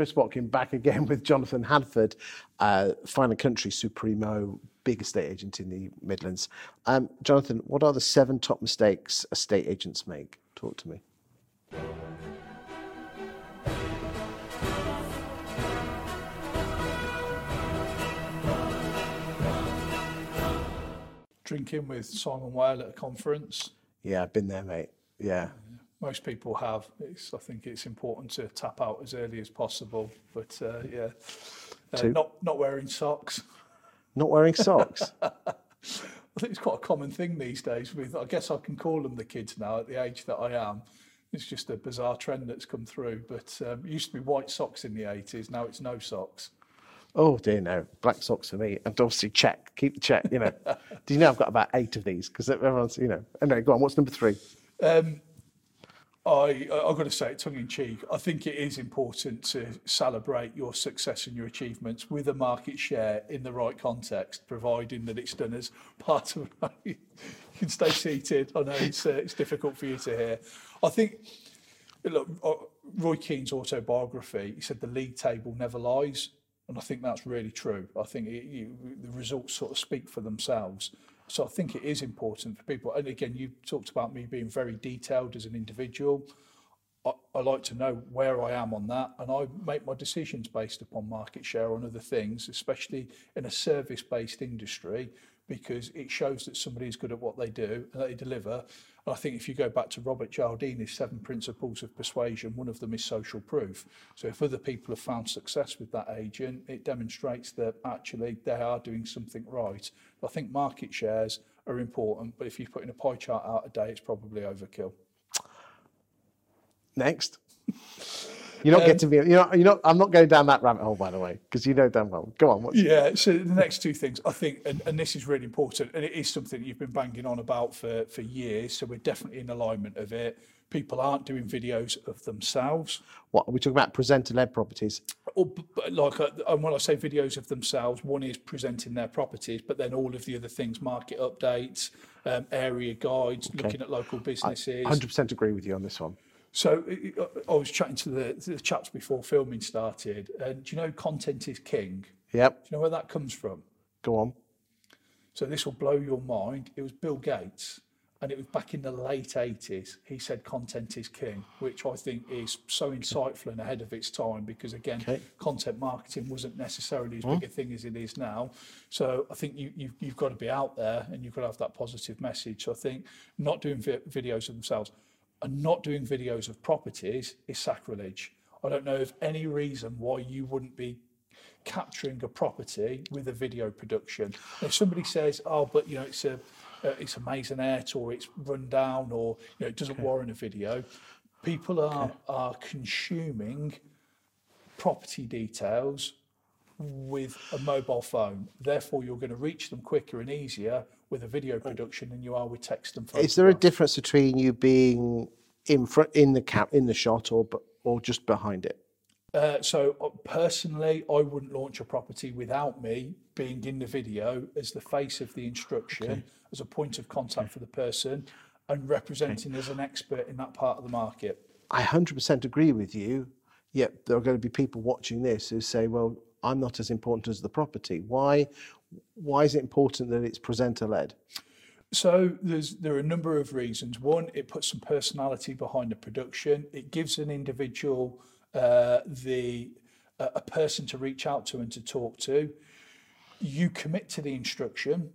Chris Watkin back again with Jonathan Hadford, uh, Fine and Country Supremo, big estate agent in the Midlands. Um, Jonathan, what are the seven top mistakes estate agents make? Talk to me. Drinking with Simon Whale at a conference. Yeah, I've been there, mate. Yeah. Most people have. It's, I think it's important to tap out as early as possible. But uh, yeah, uh, Two. not not wearing socks. Not wearing socks. I think it's quite a common thing these days. With I guess I can call them the kids now at the age that I am. It's just a bizarre trend that's come through. But um, it used to be white socks in the 80s. Now it's no socks. oh dear, no. Black socks for me. And obviously check. Keep the check, you know. Do you know I've got about eight of these? Because everyone's, you know. Anyway, go on. What's number three? Um, I, I've got to say, it tongue in cheek, I think it is important to celebrate your success and your achievements with a market share in the right context, providing that it's done as part of. you can stay seated. I know it's, uh, it's difficult for you to hear. I think, look, uh, Roy Keane's autobiography, he said the league table never lies. And I think that's really true. I think it, you, the results sort of speak for themselves. So I think it is important for people. And again, you talked about me being very detailed as an individual. I, I like to know where I am on that, and I make my decisions based upon market share on other things, especially in a service-based industry, because it shows that somebody is good at what they do and they deliver. And I think if you go back to Robert Cialdini's seven principles of persuasion, one of them is social proof. So if other people have found success with that agent, it demonstrates that actually they are doing something right. I think market shares are important, but if you're putting a pie chart out a day, it's probably overkill. Next. You're not getting me. You're not, you're not, I'm not going down that rabbit hole, by the way, because you know damn well. Go on. What's, Yeah, so the next two things, I think, and, and this is really important, and it is something you've been banging on about for, for years, so we're definitely in alignment of it. People aren't doing videos of themselves. What are we talking about? Presenter-led properties. Or, like, uh, and when I say videos of themselves, one is presenting their properties, but then all of the other things, market updates, um, area guides, looking at local businesses. 100% agree with you on this one. So I- was chatting to the, to the chaps before filming started, and do you know content is king? Yep. Do you know where that comes from? Go on. So this will blow your mind. It was Bill Gates, and it was back in the late 80s. He said content is king, which I think is so insightful and ahead of its time because, again, Okay. content marketing wasn't necessarily as mm-hmm. big a thing as it is now. So I think you, you, you've got to be out there and you've got to have that positive message. So I think not doing vi- videos of themselves and not doing videos of properties is sacrilege. I don't know of any reason why you wouldn't be capturing a property with a video production. If somebody says, "Oh, but you know, it's a uh, it's a maisonette or it's run down or you know, it doesn't warrant a video," people are are consuming property details with a mobile phone. Therefore, you're going to reach them quicker and easier with a video production than you are with text and photograph. Is there a difference between you being in front, in the cap, in the shot, or or just behind it? Uh, so uh, personally, I wouldn't launch a property without me being in the video as the face of the instruction, as a point of contact for the person, and representing as an expert in that part of the market. I 100% agree with you. Yet there are going to be people watching this who say, "Well, I'm not as important as the property. Why? Why is it important that it's presenter led?" So there's there are a number of reasons. One, it puts some personality behind the production. It gives an individual uh, the a a person to reach out to and to talk to. You commit to the instruction.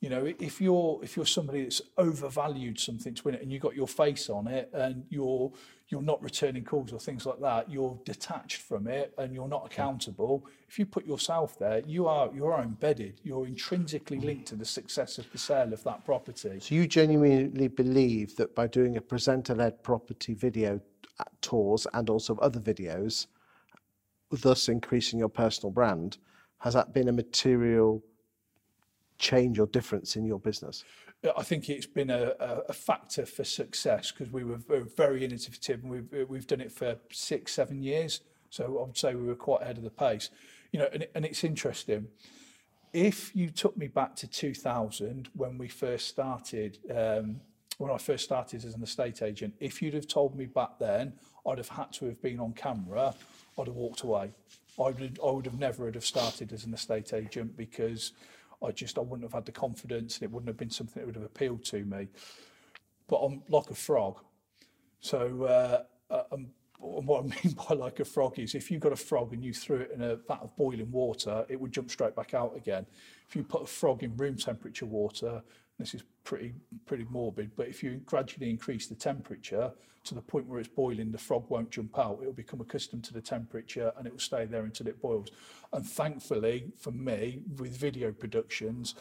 You know, if you're if you're somebody that's overvalued something to win it, and you've got your face on it, and you're you're not returning calls or things like that, you're detached from it, and you're not accountable. If you put yourself there, you are you are embedded. You're intrinsically mm. linked to the success of the sale of that property. So you genuinely believe that by doing a presenter led property video tours and also other videos, thus increasing your personal brand, has that been a material change or difference in your business? I think it's been a, a, factor for success because we were very, very innovative and we've, we've done it for six, seven years. So I would say we were quite ahead of the pace. You know, and, and it's interesting. If you took me back to 2000 when we first started, um, when I first started as an estate agent, if you'd have told me back then I'd have had to have been on camera, I'd have walked away. I would, I would have never would have started as an estate agent because I just I wouldn't have had the confidence and it wouldn't have been something that would have appealed to me. But I'm like a frog. So uh, uh, um, and what I mean by like a frog is if you got a frog and you threw it in a vat of boiling water, it would jump straight back out again. If you put a frog in room temperature water, this is pretty pretty morbid, but if you gradually increase the temperature to the point where it's boiling, the frog won't jump out. It will become accustomed to the temperature and it will stay there until it boils. And thankfully, for me, with video productions,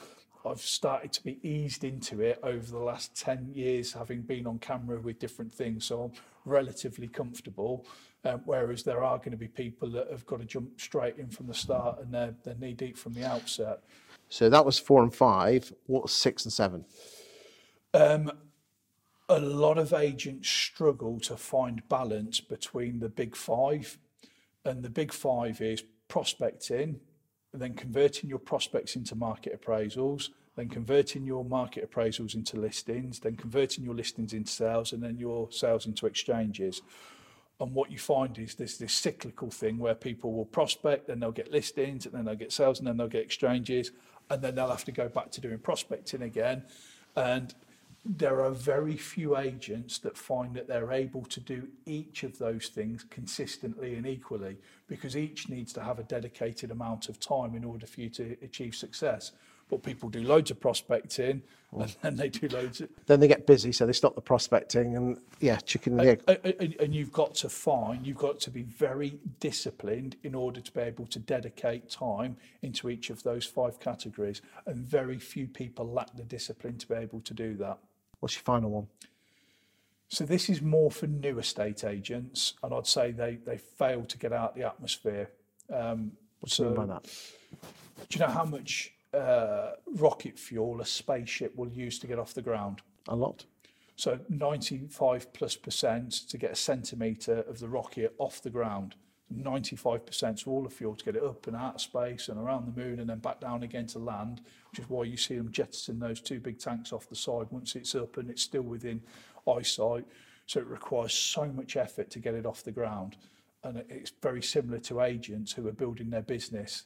I've started to be eased into it over the last 10 years, having been on camera with different things. So I'm relatively comfortable. Um, whereas there are going to be people that have got to jump straight in from the start and they're, they're knee deep from the outset. So that was four and five. What's six and seven? Um, a lot of agents struggle to find balance between the big five. And the big five is prospecting, then converting your prospects into market appraisals, then converting your market appraisals into listings, then converting your listings into sales, and then your sales into exchanges. And what you find is there's this cyclical thing where people will prospect, then they'll get listings, and then they'll get sales, and then they'll get exchanges, and then they'll have to go back to doing prospecting again. And there are very few agents that find that they're able to do each of those things consistently and equally because each needs to have a dedicated amount of time in order for you to achieve success. But people do loads of prospecting and then they do loads of, Then they get busy, so they stop the prospecting, and yeah, chicken and the egg. And, and you've got to find, you've got to be very disciplined in order to be able to dedicate time into each of those five categories. And very few people lack the discipline to be able to do that. What's your final one? So this is more for new estate agents, and I'd say they they fail to get out the atmosphere. Um, What do you mean by that? do you know how much uh, rocket fuel a spaceship will use to get off the ground? A lot. So 95 plus percent to get a centimetre of the rocket off the ground. 95 percent, so all the fuel to get it up and out of space and around the moon and then back down again to land, which is why you see them jettison those two big tanks off the side once it's up and it's still within eyesight. So it requires so much effort to get it off the ground. And it's very similar to agents who are building their business.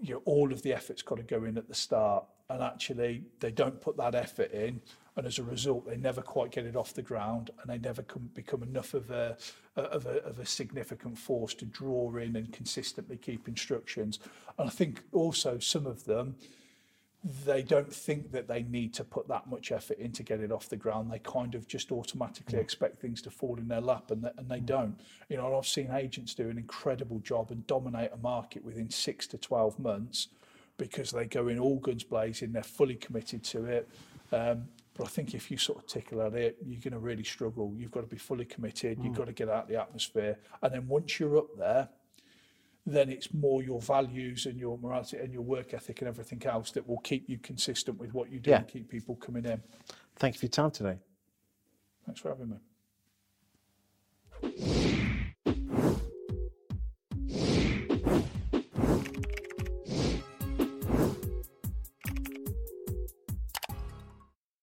You know, all of the effort's got to go in at the start. And actually, they don't put that effort in. And as a result, they never quite get it off the ground and they never come, become enough of a, of, a, of a significant force to draw in and consistently keep instructions. And I think also some of them, they don't think that they need to put that much effort in to get it off the ground. They kind of just automatically expect things to fall in their lap, and, th- and they don't. You know, I've seen agents do an incredible job and dominate a market within six to 12 months because they go in all guns blazing, they're fully committed to it. Um, but I think if you sort of tickle at it, you're going to really struggle. You've got to be fully committed. You've got to get out of the atmosphere. And then once you're up there, then it's more your values and your morality and your work ethic and everything else that will keep you consistent with what you do Yeah. and keep people coming in. Thank you for your time today. Thanks for having me.